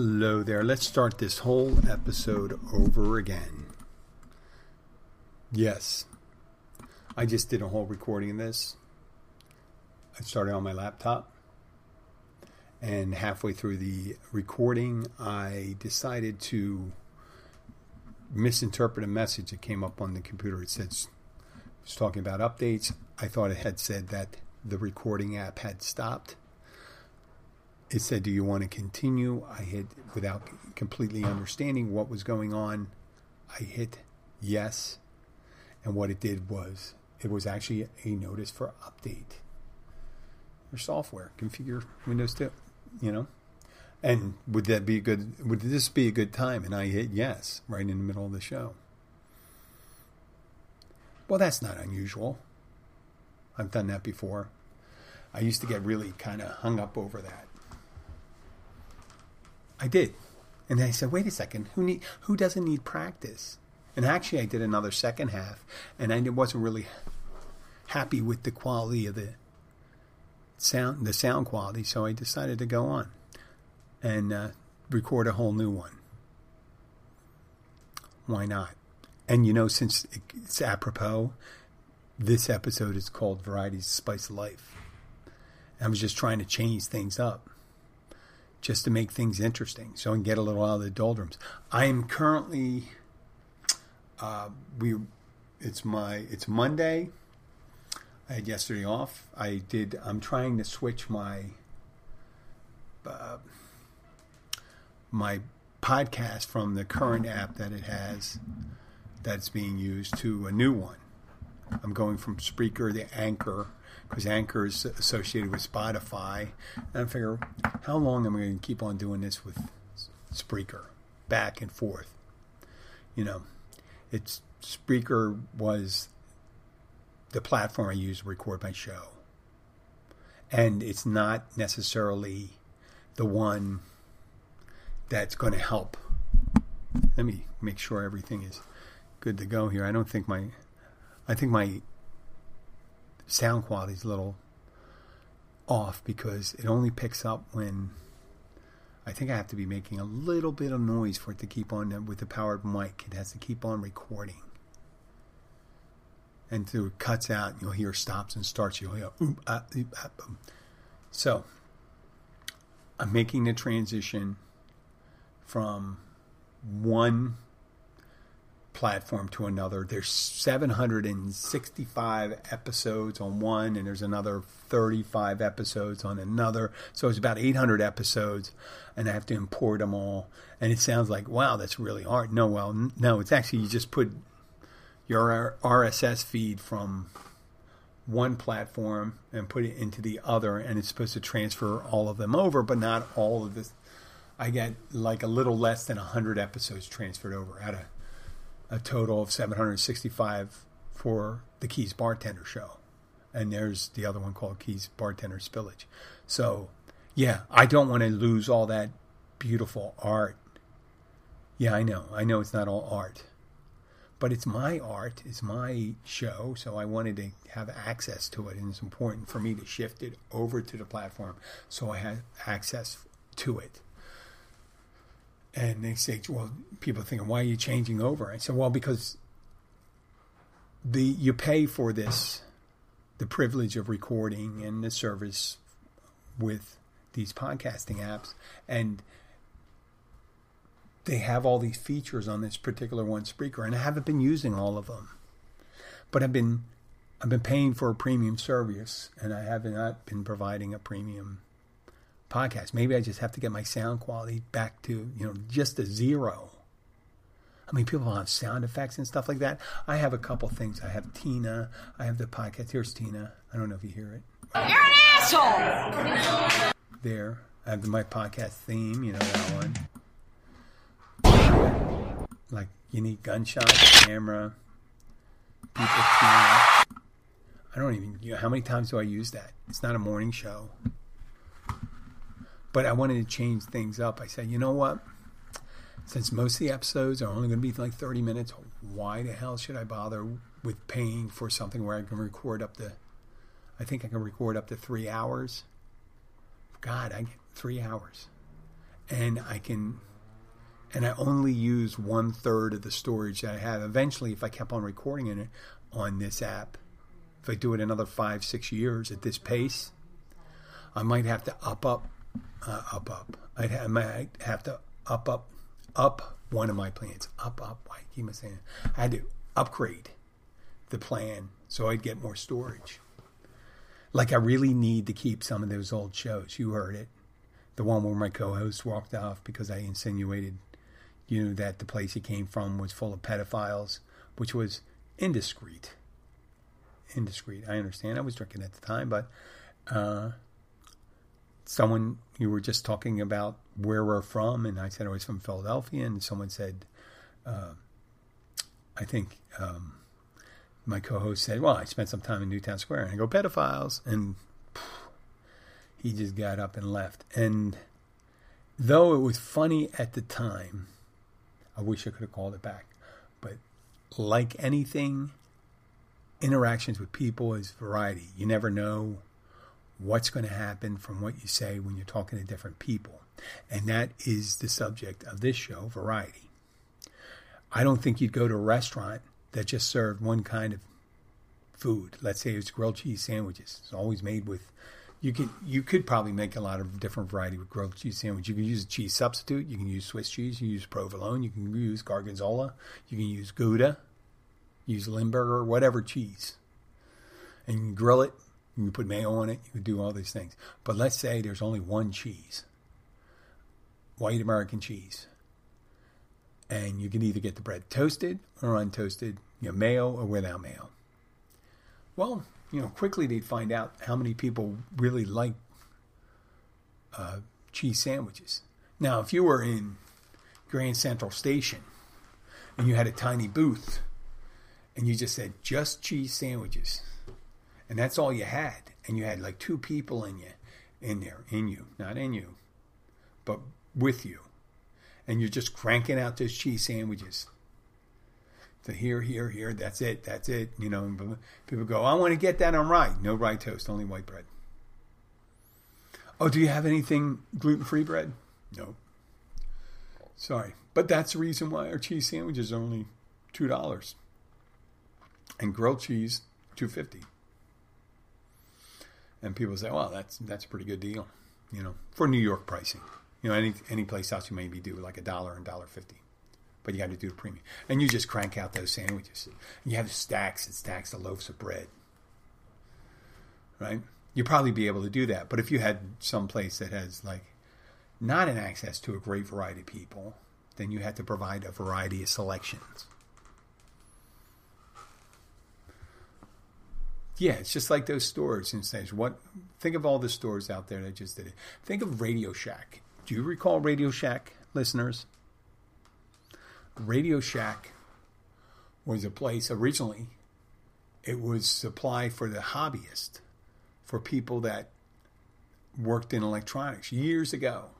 Hello there. Let's start this whole episode over again. Yes, I just did a whole recording of this. I started on my laptop, and halfway through the recording, I decided to misinterpret a message that came up on the computer. It said it was talking about updates. I thought it had said that the recording app had stopped it said, Do you want to continue? I hit, without completely understanding what was going on, I hit yes. And what it did was, it was actually a notice for update your software. Configure Windows 2, you know? And would that be good, would this be a good time? And I hit yes right in the middle of the show. Well, that's not unusual. I've done that before. I used to get really kind of hung up over that. I did. And then I said, wait a second, who need who doesn't need practice? And actually I did another second half and I wasn't really happy with the quality of the sound the sound quality, so I decided to go on and uh, record a whole new one. Why not? And you know, since it's apropos, this episode is called Varieties Spice Life. I was just trying to change things up just to make things interesting, so I can get a little out of the doldrums. I am currently uh, we it's my it's Monday. I had yesterday off. I did. I'm trying to switch my uh, my podcast from the current app that it has that's being used to a new one. I'm going from Spreaker to Anchor because Anchor is associated with Spotify. And I figure, how long am I going to keep on doing this with Spreaker, back and forth? You know, it's Spreaker was the platform I used to record my show, and it's not necessarily the one that's going to help. Let me make sure everything is good to go here. I don't think my, I think my sound quality is a little off because it only picks up when I think I have to be making a little bit of noise for it to keep on with the powered mic. It has to keep on recording. And so it cuts out, you'll hear stops and starts. You'll hear, oop, ah, oop, ah, boom. So I'm making the transition from one platform to another. There's 765 episodes on one, and there's another 35 episodes on another. So it's about 800 episodes, and I have to import them all. And it sounds like, wow, that's really hard. No, well, no, it's actually you just put your RSS feed from one platform and put it into the other, and it's supposed to transfer all of them over, but not all of this. I get like a little less than 100 episodes transferred over out of a total of 765 for the Keys Bartender Show. And there's the other one called Keys Bartender Spillage. So, yeah, I don't want to lose all that beautiful art. Yeah, I know. I know it's not all art. But it's my art, it's my show, so I wanted to have access to it. And it's important for me to shift it over to the platform so I have access to it. And they say, well, people are thinking, why are you changing over? I said, well, because the you pay for this, the privilege of recording and the service with these podcasting apps, and they have all these features on this particular one Spreaker, and I haven't been using all of them, but I've been I've been paying for a premium service, and I have not been providing a premium podcast. Maybe I just have to get my sound quality back to you know just a zero. I mean, people have sound effects and stuff like that. I have a couple things. I have Tina. I have the podcast. Here's Tina. I don't know if you hear it. You're an asshole. There. I have my podcast theme. You know that one. Like you need gunshot camera. People. Tina. I don't even. You know, how many times do I use that? It's not a morning show. But I wanted to change things up. I said, you know what? Since most of the episodes are only going to be like 30 minutes, why the hell should I bother with paying for something where I can record up to, I think I can record up to three hours? God, I get three hours. And I can, and I only use one third of the storage that I have. Eventually, if I kept on recording in it on this app, if I do it another five, six years at this pace, I might have to up up, uh, up up. I'd ha- I might have to up up, up one of my plans. Up up. Why keep saying? I had to upgrade the plan so I'd get more storage. Like I really need to keep some of those old shows. You heard it, the one where my co-host walked off because I insinuated, you know, that the place he came from was full of pedophiles, which was indiscreet indiscreet. I understand. I was drinking at the time, but uh, someone you were just talking about where we're from, and I said I was from Philadelphia, and someone said, uh, I think um, my co-host said, "Well, I spent some time in Newtown Square," and I go pedophiles, and phew, he just got up and left. And though it was funny at the time, I wish I could have called it back, but like anything interactions with people is variety. You never know what's going to happen from what you say when you're talking to different people. And that is the subject of this show, variety. I don't think you'd go to a restaurant that just served one kind of food. Let's say it's grilled cheese sandwiches. It's always made with you could you could probably make a lot of different variety with grilled cheese sandwich. You can use a cheese substitute. You can use Swiss cheese. You use provolone. You can use gorgonzola. You can use Gouda use Limburger, whatever cheese, and grill it. You can put mayo on it. You can do all these things. But let's say there's only one cheese, white American cheese, and you can either get the bread toasted or untoasted, you know, mayo or without mayo. Well, you know, quickly they'd find out how many people really like uh, cheese sandwiches. Now, if you were in Grand Central Station and you had a tiny booth and you just said just cheese sandwiches, and that's all you had, and you had like two people in you, in there, in you, not in you, but with you, and you're just cranking out those cheese sandwiches. So here, here, here, that's it, that's it. You know, people go, I want to get that on rye. No rye toast, only white bread. Oh, do you have anything gluten free bread? No. Sorry. But that's the reason why our cheese sandwiches are only $2 and grilled cheese, two fifty. And people say, "Well, that's that's a pretty good deal," you know, for New York pricing. You know, any any place else you maybe do like a dollar and dollar fifty, but you got to do a premium, and you just crank out those sandwiches. And you have stacks and stacks of loaves of bread, right? You'd probably be able to do that, but if you had some place that has like not an access to a great variety of people, then you have to provide a variety of selections. Yeah, it's just like those stores and says what think of all the stores out there that just did it. Think of Radio Shack. Do you recall Radio Shack, listeners? Radio Shack was a place originally it was supply for the hobbyist, for people that worked in electronics years ago.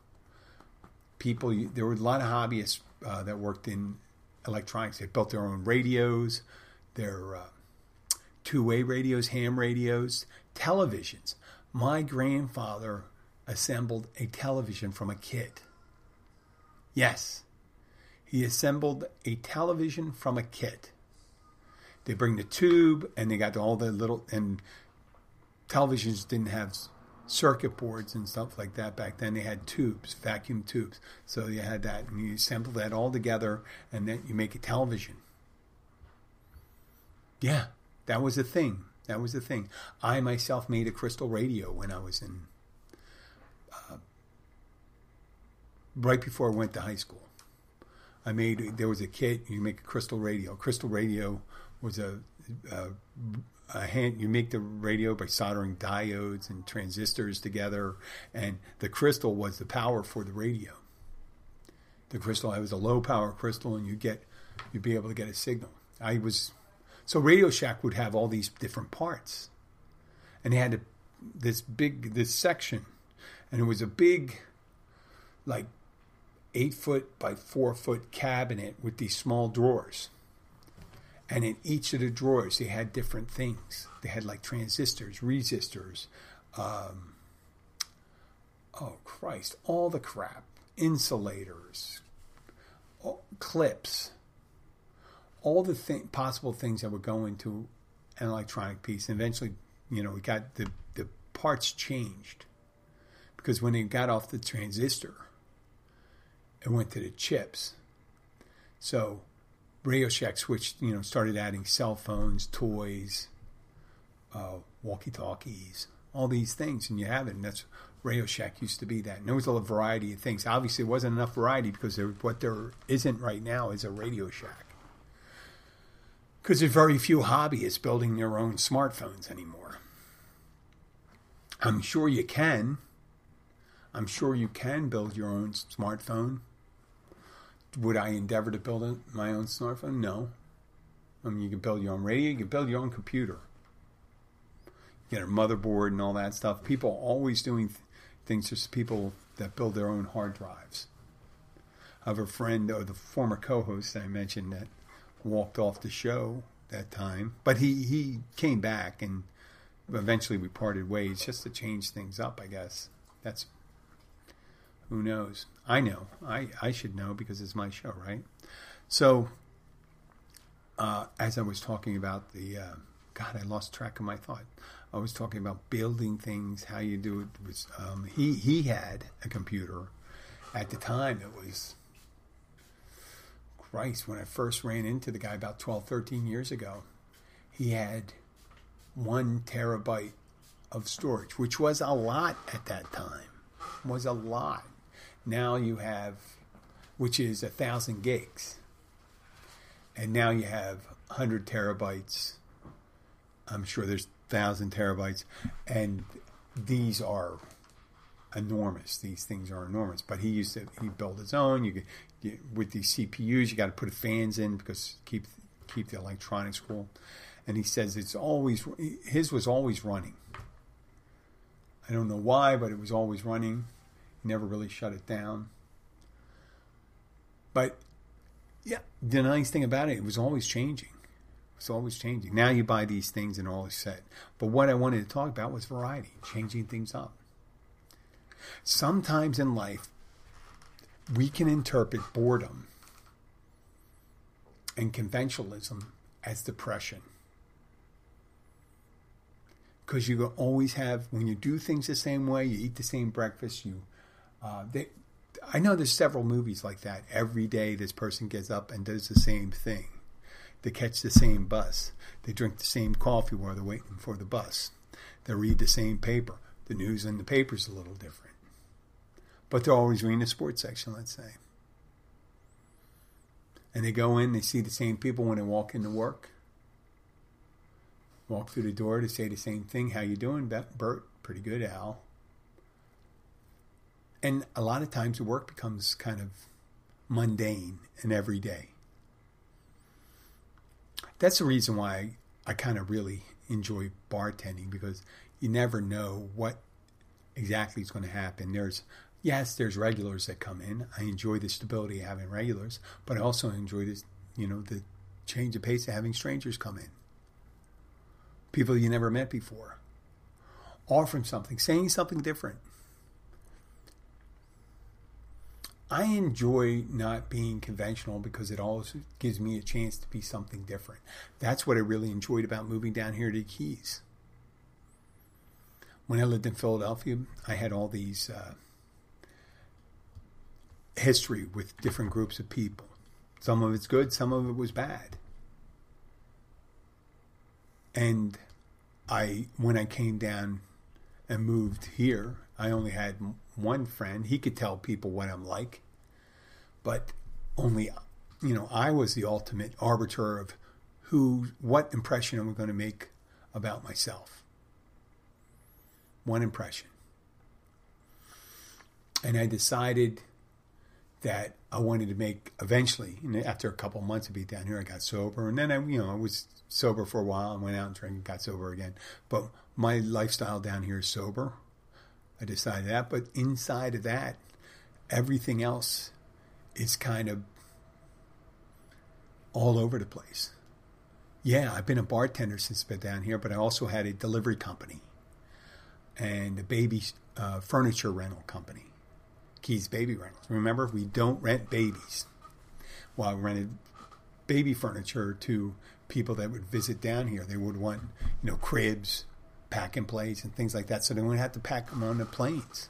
People, there were a lot of hobbyists uh, that worked in electronics. They built their own radios, their uh, two way radios, ham radios, televisions. My grandfather assembled a television from a kit. Yes, he assembled a television from a kit. They bring the tube, and they got all the little and televisions didn't have circuit boards and stuff like that back then. They had tubes, vacuum tubes. So you had that, and you assemble that all together, and then you make a television. Yeah, that was a thing. That was the thing. I myself made a crystal radio when I was in, uh, right before I went to high school. I made, there was a kit, you make a crystal radio. Crystal radio was a, a, a hand, you make the radio by soldering diodes and transistors together, and the crystal was the power for the radio. The crystal, I was a low power crystal, and you get, you'd be able to get a signal. I was so Radio Shack would have all these different parts, and they had a, this big this section, and it was a big, like, eight foot by four foot cabinet with these small drawers. And in each of the drawers, they had different things. They had like transistors, resistors, um, oh Christ, all the crap, insulators, clips all the th- possible things that would go into an electronic piece. And eventually, you know, we got the, the parts changed because when it got off the transistor, it went to the chips. So Radio Shack switched, you know, started adding cell phones, toys, uh, walkie talkies, all these things, and you have it. And that's Radio Shack used to be that. And there was a variety of things. Obviously, it wasn't enough variety because there, what there isn't right now is a Radio Shack because there's very few hobbyists building their own smartphones anymore. I'm sure you can. I'm sure you can build your own smartphone. Would I endeavor to build my own smartphone? No. I mean, you can build your own radio, you can build your own computer. You get a motherboard and all that stuff. People always doing th- things. There's people that build their own hard drives. I have a friend, or the former co-host that I mentioned, that walked off the show that time, but he he came back and eventually we parted ways just to change things up. I guess that's who knows. I know. I I should know because it's my show, right? So uh, as I was talking about the uh, God, I lost track of my thought. I was talking about building things, how you do it. Was um, he he had a computer at the time that was When I first ran into the guy about 12, 13 years ago, he had one terabyte of storage, which was a lot at that time. Was a lot. Now you have, which is a thousand gigs, and now you have 100 terabytes. I'm sure there's thousand terabytes, and these are enormous. These things are enormous. But he used to he built his own. You could with these CPUs, you got to put fans in because keep keep the electronics cool. And he says it's always his was always running. I don't know why, but it was always running. Never really shut it down. But yeah, the nice thing about it, it was always changing. It's always changing. Now you buy these things and all is set. But what I wanted to talk about was variety, changing things up. Sometimes in life, we can interpret boredom and conventionalism as depression. Because you always have, when you do things the same way, you eat the same breakfast, you, uh, they, I know there's several movies like that. Every day this person gets up and does the same thing. They catch the same bus. They drink the same coffee while they're waiting for the bus. They read the same paper. The news in the paper is a little different but they're always reading the sports section, let's say. And they go in, they see the same people when they walk into work. Walk through the door to say the same thing. How you doing, Bert? Pretty good, Al. And a lot of times the work becomes kind of mundane and everyday. That's the reason why I, I kind of really enjoy bartending because you never know what exactly is going to happen. There's yes, there's regulars that come in. I enjoy the stability of having regulars, but I also enjoy this, you know, the change of pace of having strangers come in. People you never met before. Offering something, saying something different. I enjoy not being conventional because it always gives me a chance to be something different. That's what I really enjoyed about moving down here to the Keys. When I lived in Philadelphia, I had all these uh, history with different groups of people. Some of it's good, some of it was bad. And I, when I came down and moved here, I only had one friend. He could tell people what I'm like, but only, you know, I was the ultimate arbiter of who, what impression am I going to make about myself. One impression. And I decided that I wanted to make eventually. And after a couple months of being down here, I got sober, and then I, you know, I was sober for a while and went out and drank and got sober again. But my lifestyle down here is sober. I decided that, but inside of that, everything else is kind of all over the place. Yeah, I've been a bartender since I've been down here, but I also had a delivery company and a baby uh, furniture rental company, Keys Baby Rentals. Remember, we don't rent babies. Well, I rented baby furniture to people that would visit down here. They would want, you know, cribs, Pack 'n Plays, and things like that. So they wouldn't have to pack them on the planes.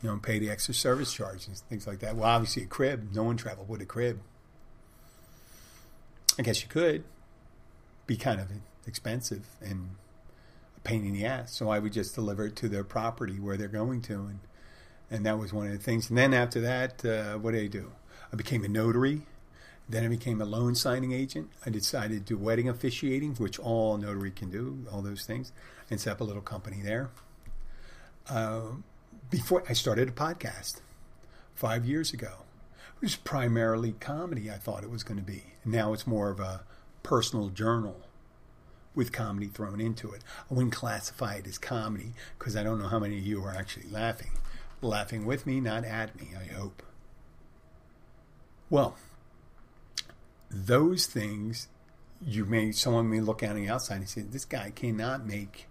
You know, and pay the extra service charges and things like that. Well, obviously, a crib. No one traveled with a crib. I guess you could. Be kind of expensive and a pain in the ass. So I would just deliver it to their property where they're going to, and and that was one of the things. And then after that, uh, what did I do? I became a notary then I became a loan signing agent. I decided to do wedding officiating, which all notary can do, all those things, and set up a little company there. Uh, before I started a podcast five years ago, it was primarily comedy. I thought it was going to be. Now it's more of a personal journal with comedy thrown into it. I wouldn't classify it as comedy because I don't know how many of you are actually laughing. Laughing with me, not at me, I hope. Well, those things you may someone may look out on the outside and say this guy cannot make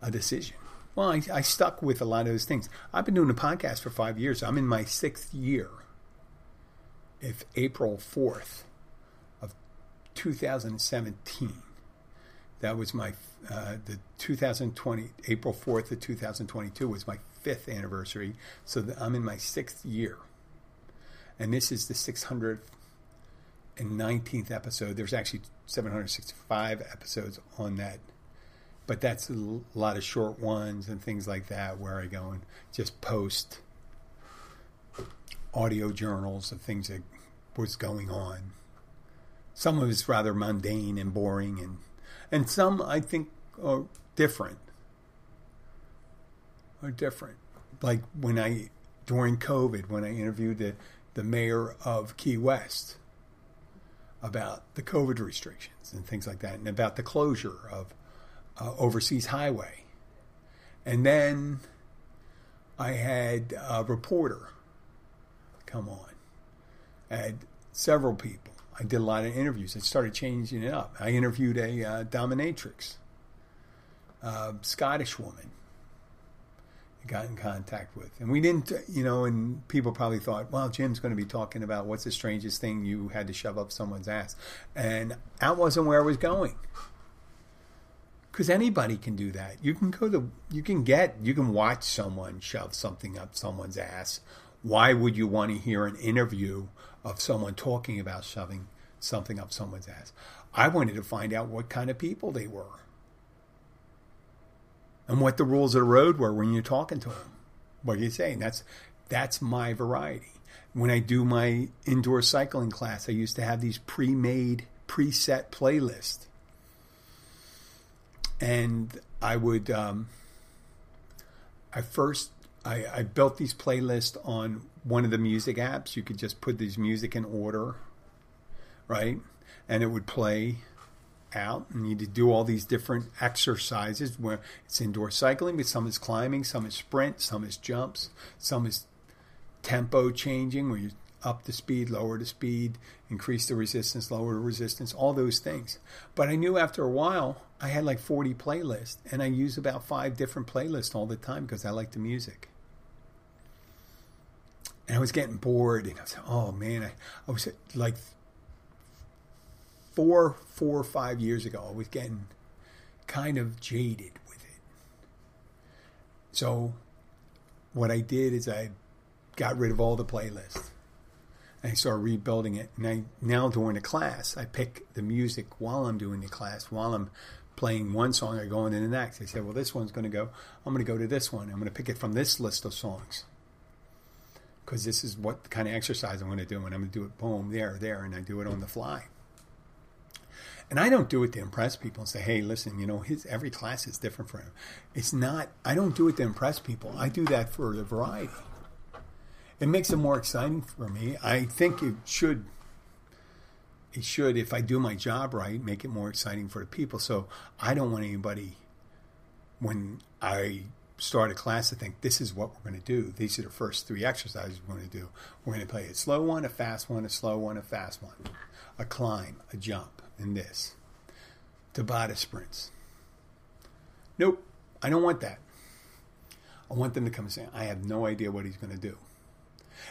a decision. Well I, I, stuck with a lot of those things. I've been doing a podcast for five years. I'm in my sixth year. If april 4th of 2017 that was my uh, the 2020 april 4th of 2022 was my fifth anniversary so i'm in my sixth year and this is the 619th episode. There's actually 765 episodes on that, but that's a lot of short ones and things like that where I go and just post audio journals of things that was going on. Some of it's rather mundane and boring, and and some I think are different. Are different. Like when I during COVID, when I interviewed the the mayor of Key West about the COVID restrictions and things like that, and about the closure of uh, Overseas Highway. And then I had a reporter come on. I had several people. I did a lot of interviews. I started changing it up. I interviewed a uh, dominatrix, a Scottish woman got in contact with. And we didn't, you know, and people probably thought, well, Jim's going to be talking about what's the strangest thing you had to shove up someone's ass. And that wasn't where I was going. Because anybody can do that. You can go to, you can get, you can watch someone shove something up someone's ass. Why would you want to hear an interview of someone talking about shoving something up someone's ass? I wanted to find out what kind of people they were and what the rules of the road were when you're talking to them. What are you saying? That's that's my variety. When I do my indoor cycling class, I used to have these pre-made, preset playlists, and I would. Um, I first I, I built these playlists on one of the music apps. You could just put these music in order, right, and it would play out and you need to do all these different exercises where it's indoor cycling, but some is climbing, some is sprint, some is jumps, some is tempo changing where you up the speed, lower the speed, increase the resistance, lower the resistance, all those things. But I knew after a while I had like 40 playlists and I use about five different playlists all the time because I like the music. and I was getting bored, and I was like, oh man, I, I was like four, four or five years ago, I was getting kind of jaded with it. So what I did is I got rid of all the playlists. I started rebuilding it. And I now during the class, I pick the music while I'm doing the class. While I'm playing one song, I go into the next. I say, well, this one's going to go. I'm going to go to this one. I'm going to pick it from this list of songs because this is what kind of exercise I'm going to do, and I'm going to do it boom there, there, and I do it on the fly. And I don't do it to impress people and say, hey, listen, you know, his every class is different for him. It's not, I don't do it to impress people. I do that for the variety. It makes it more exciting for me. I think it should, it should, if I do my job right, make it more exciting for the people. So I don't want anybody, when I start a class to think this is what we're going to do. These are the first three exercises we're going to do. We're going to play a slow one, a fast one, a slow one, a fast one, a climb, a jump, and this. Tabata sprints. Nope, I don't want that. I want them to come and say, I have no idea what he's going to do.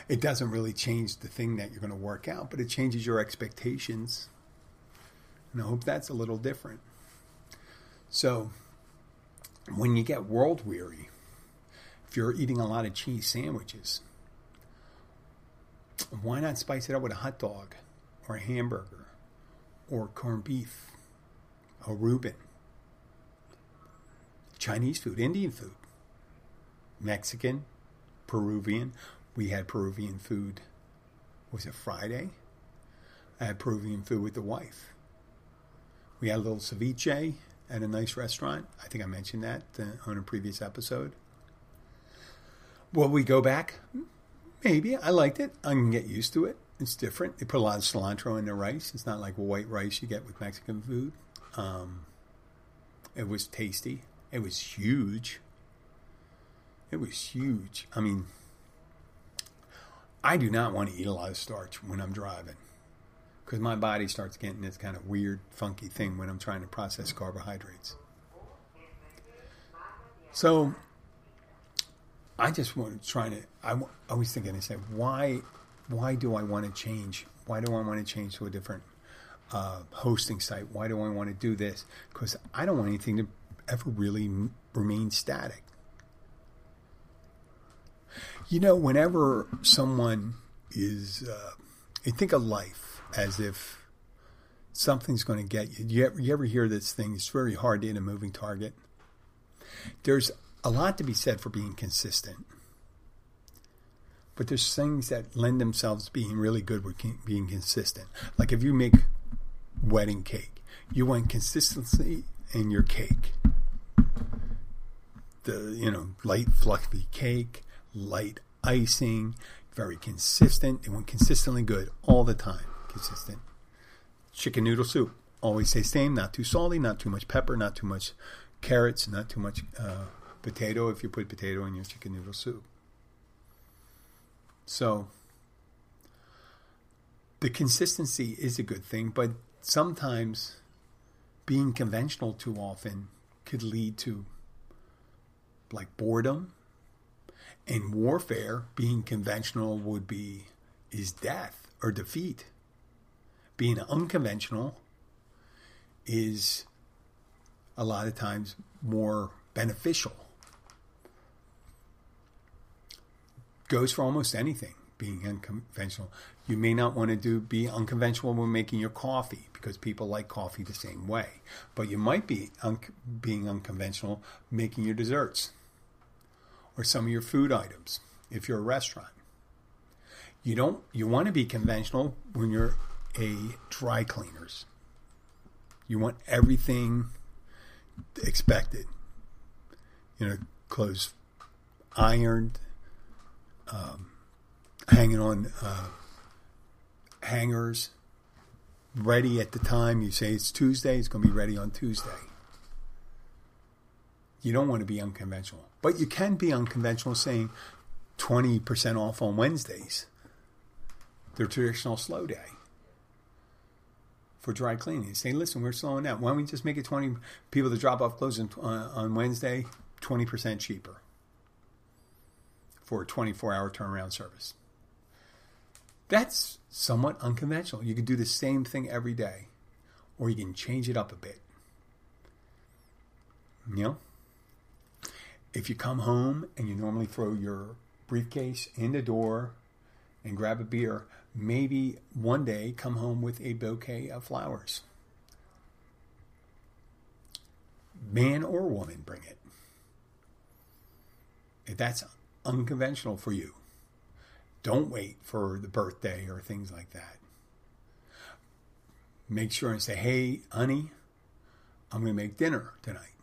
It doesn't really change the thing that you're going to work out, but it changes your expectations. And I hope that's a little different. So, when you get world weary, if you're eating a lot of cheese sandwiches, why not spice it up with a hot dog or a hamburger or corned beef, a Reuben, Chinese food, Indian food, Mexican, Peruvian. We had Peruvian food. Was it Friday? I had Peruvian food with the wife. We had a little ceviche at a nice restaurant. I think I mentioned that uh, on a previous episode. Will we go back? Maybe. I liked it. I can get used to it. It's different. They put a lot of cilantro in their rice. It's not like white rice you get with Mexican food. Um, it was tasty. It was huge. It was huge. I mean, I do not want to eat a lot of starch when I'm driving because my body starts getting this kind of weird, funky thing when I'm trying to process carbohydrates. So I just want to try to. I, I was thinking, I said, why, why do I want to change? Why do I want to change to a different uh, hosting site? Why do I want to do this? Because I don't want anything to ever really remain static. You know, whenever someone is, uh, you think of life as if something's going to get you. You ever, you ever hear this thing? It's very hard to hit a moving target. There's a lot to be said for being consistent. But there's things that lend themselves to being really good with being consistent. Like if you make wedding cake, you want consistency in your cake. The you know light fluffy cake, light icing, very consistent. They want consistently good all the time consistent. Chicken noodle soup. Always stay same, not too salty, not too much pepper, not too much carrots, not too much uh, potato if you put potato in your chicken noodle soup. So the consistency is a good thing, but sometimes being conventional too often could lead to like boredom. In warfare, being conventional would be is death or defeat being unconventional is a lot of times more beneficial. Goes for almost anything being unconventional. You may not want to do be unconventional when making your coffee because people like coffee the same way, but you might be un- being unconventional making your desserts or some of your food items if you're a restaurant. You don't you want to be conventional when you're a dry cleaners. You want everything expected. You know, clothes ironed, um, hanging on uh, hangers, ready at the time you say it's Tuesday, it's going to be ready on Tuesday. You don't want to be unconventional, but you can be unconventional saying 20% off on Wednesdays, their traditional slow day for dry cleaning. Say, listen, we're slowing down. Why don't we just make it 20 people to drop off clothes on, on Wednesday, 20% cheaper for a 24 hour turnaround service? That's somewhat unconventional. You can do the same thing every day, or you can change it up a bit. You know? If you come home and you normally throw your briefcase in the door and grab a beer, maybe one day come home with a bouquet of flowers. Man or woman, bring it. If that's unconventional for you, don't wait for the birthday or things like that. Make sure and say, hey, honey, I'm going to make dinner tonight.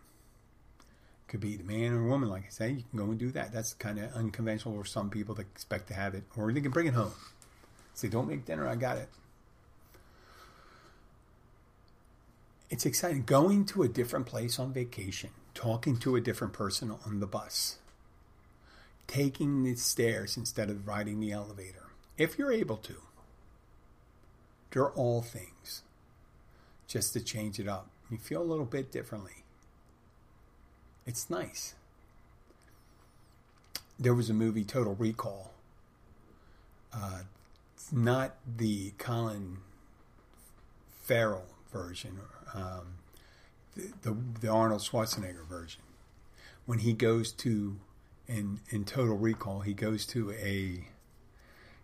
Could be the man or woman, like I say, you can go and do that. That's kind of unconventional for some people that expect to have it, or they can bring it home. Say, don't make dinner, I got it. It's exciting. Going to a different place on vacation, talking to a different person on the bus, taking the stairs instead of riding the elevator, if you're able to. They're all things just to change it up. You feel a little bit differently. It's nice. There was a movie, Total Recall. Uh, not the Colin Farrell version, um, the, the, the Arnold Schwarzenegger version. When he goes to in in Total Recall, he goes to a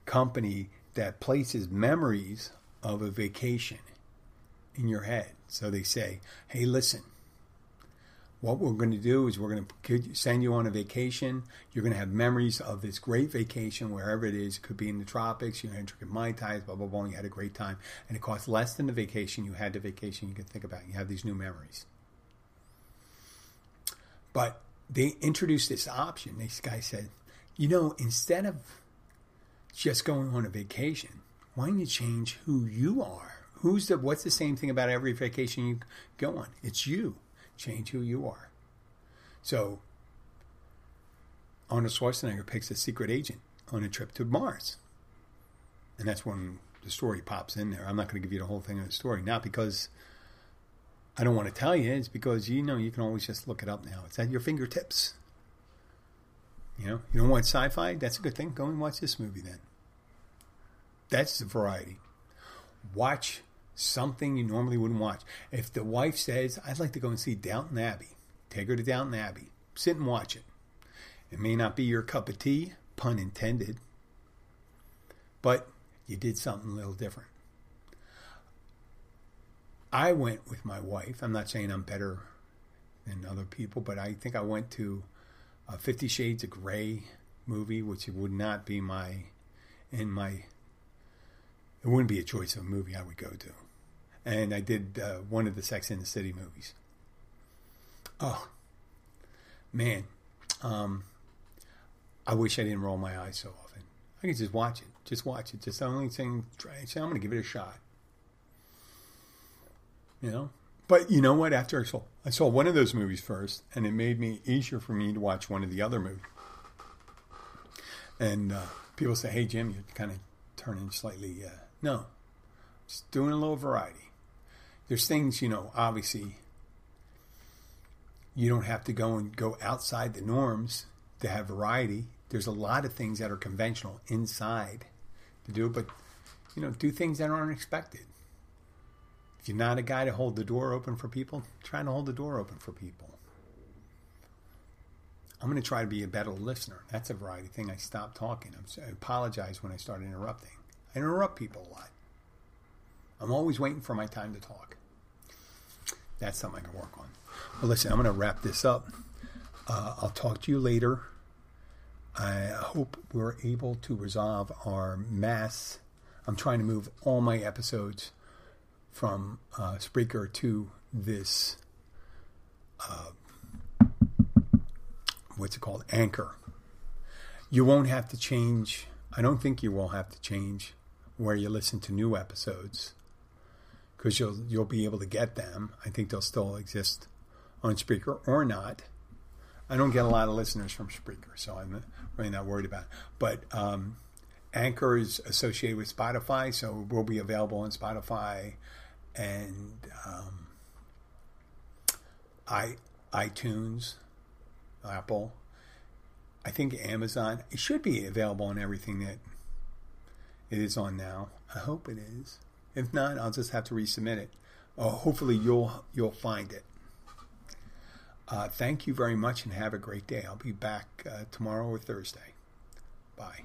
company that places memories of a vacation in your head. So they say, "Hey, listen." what we're going to do is we're going to send you on a vacation. You're going to have memories of this great vacation wherever it is. It could be in the tropics. You had drinking mai tais, blah blah blah. You had a great time, and it costs less than the vacation you had. The vacation you can think about. You have these new memories. But they introduced this option. This guy said, you know, instead of just going on a vacation, why don't you change who you are? Who's the? What's the same thing about every vacation you go on? It's you change who you are. So Arnold Schwarzenegger picks a secret agent on a trip to Mars. And that's when the story pops in there. I'm not going to give you the whole thing of the story, not because I don't want to tell you, it's because you know you can always just look it up now. It's at your fingertips. You know, you don't want sci-fi? That's a good thing. Go and watch this movie then. That's the variety. Watch something you normally wouldn't watch. If the wife says, I'd like to go and see Downton Abbey, take her to Downton Abbey. Sit and watch it. It may not be your cup of tea, pun intended, but you did something a little different. I went with my wife. I'm not saying I'm better than other people, but I think I went to a Fifty Shades of Grey movie, which would not be my in my. It wouldn't be a choice of a movie I would go to and I did uh, one of the Sex in the City movies. Oh, man. Um, I wish I didn't roll my eyes so often. I could just watch it. Just watch it. Just the only thing, try, I'm going to give it a shot. You know? But you know what? After I saw, I saw one of those movies first, and it made me easier for me to watch one of the other movies. And uh, people say, hey, Jim, you're kind of turning slightly. Uh, no, just doing a little variety there's things, you know, obviously you don't have to go and go outside the norms to have variety. There's a lot of things that are conventional inside to do, but you know, do things that aren't expected. If you're not a guy to hold the door open for people, try to hold the door open for people. I'm going to try to be a better listener. That's a variety thing. I stopped talking. i apologize when I start interrupting. I interrupt people a lot. I'm always waiting for my time to talk that's something I can work on. Well, listen, I'm going to wrap this up. Uh, I'll talk to you later. I hope we're able to resolve our mass. I'm trying to move all my episodes from uh, Spreaker to this. Uh, what's it called? Anchor. You won't have to change. I don't think you will have to change where you listen to new episodes because you'll you'll be able to get them. I think they'll still exist on Spreaker or not. I don't get a lot of listeners from Spreaker, so I'm really not worried about it. But um, Anchor is associated with Spotify, so it will be available on Spotify and um, i iTunes, Apple. I think Amazon. It should be available on everything that it is on now. I hope it is. If not, I'll just have to resubmit it. Uh, hopefully, you'll you'll find it. Uh, thank you very much and have a great day. I'll be back uh, tomorrow or Thursday. Bye.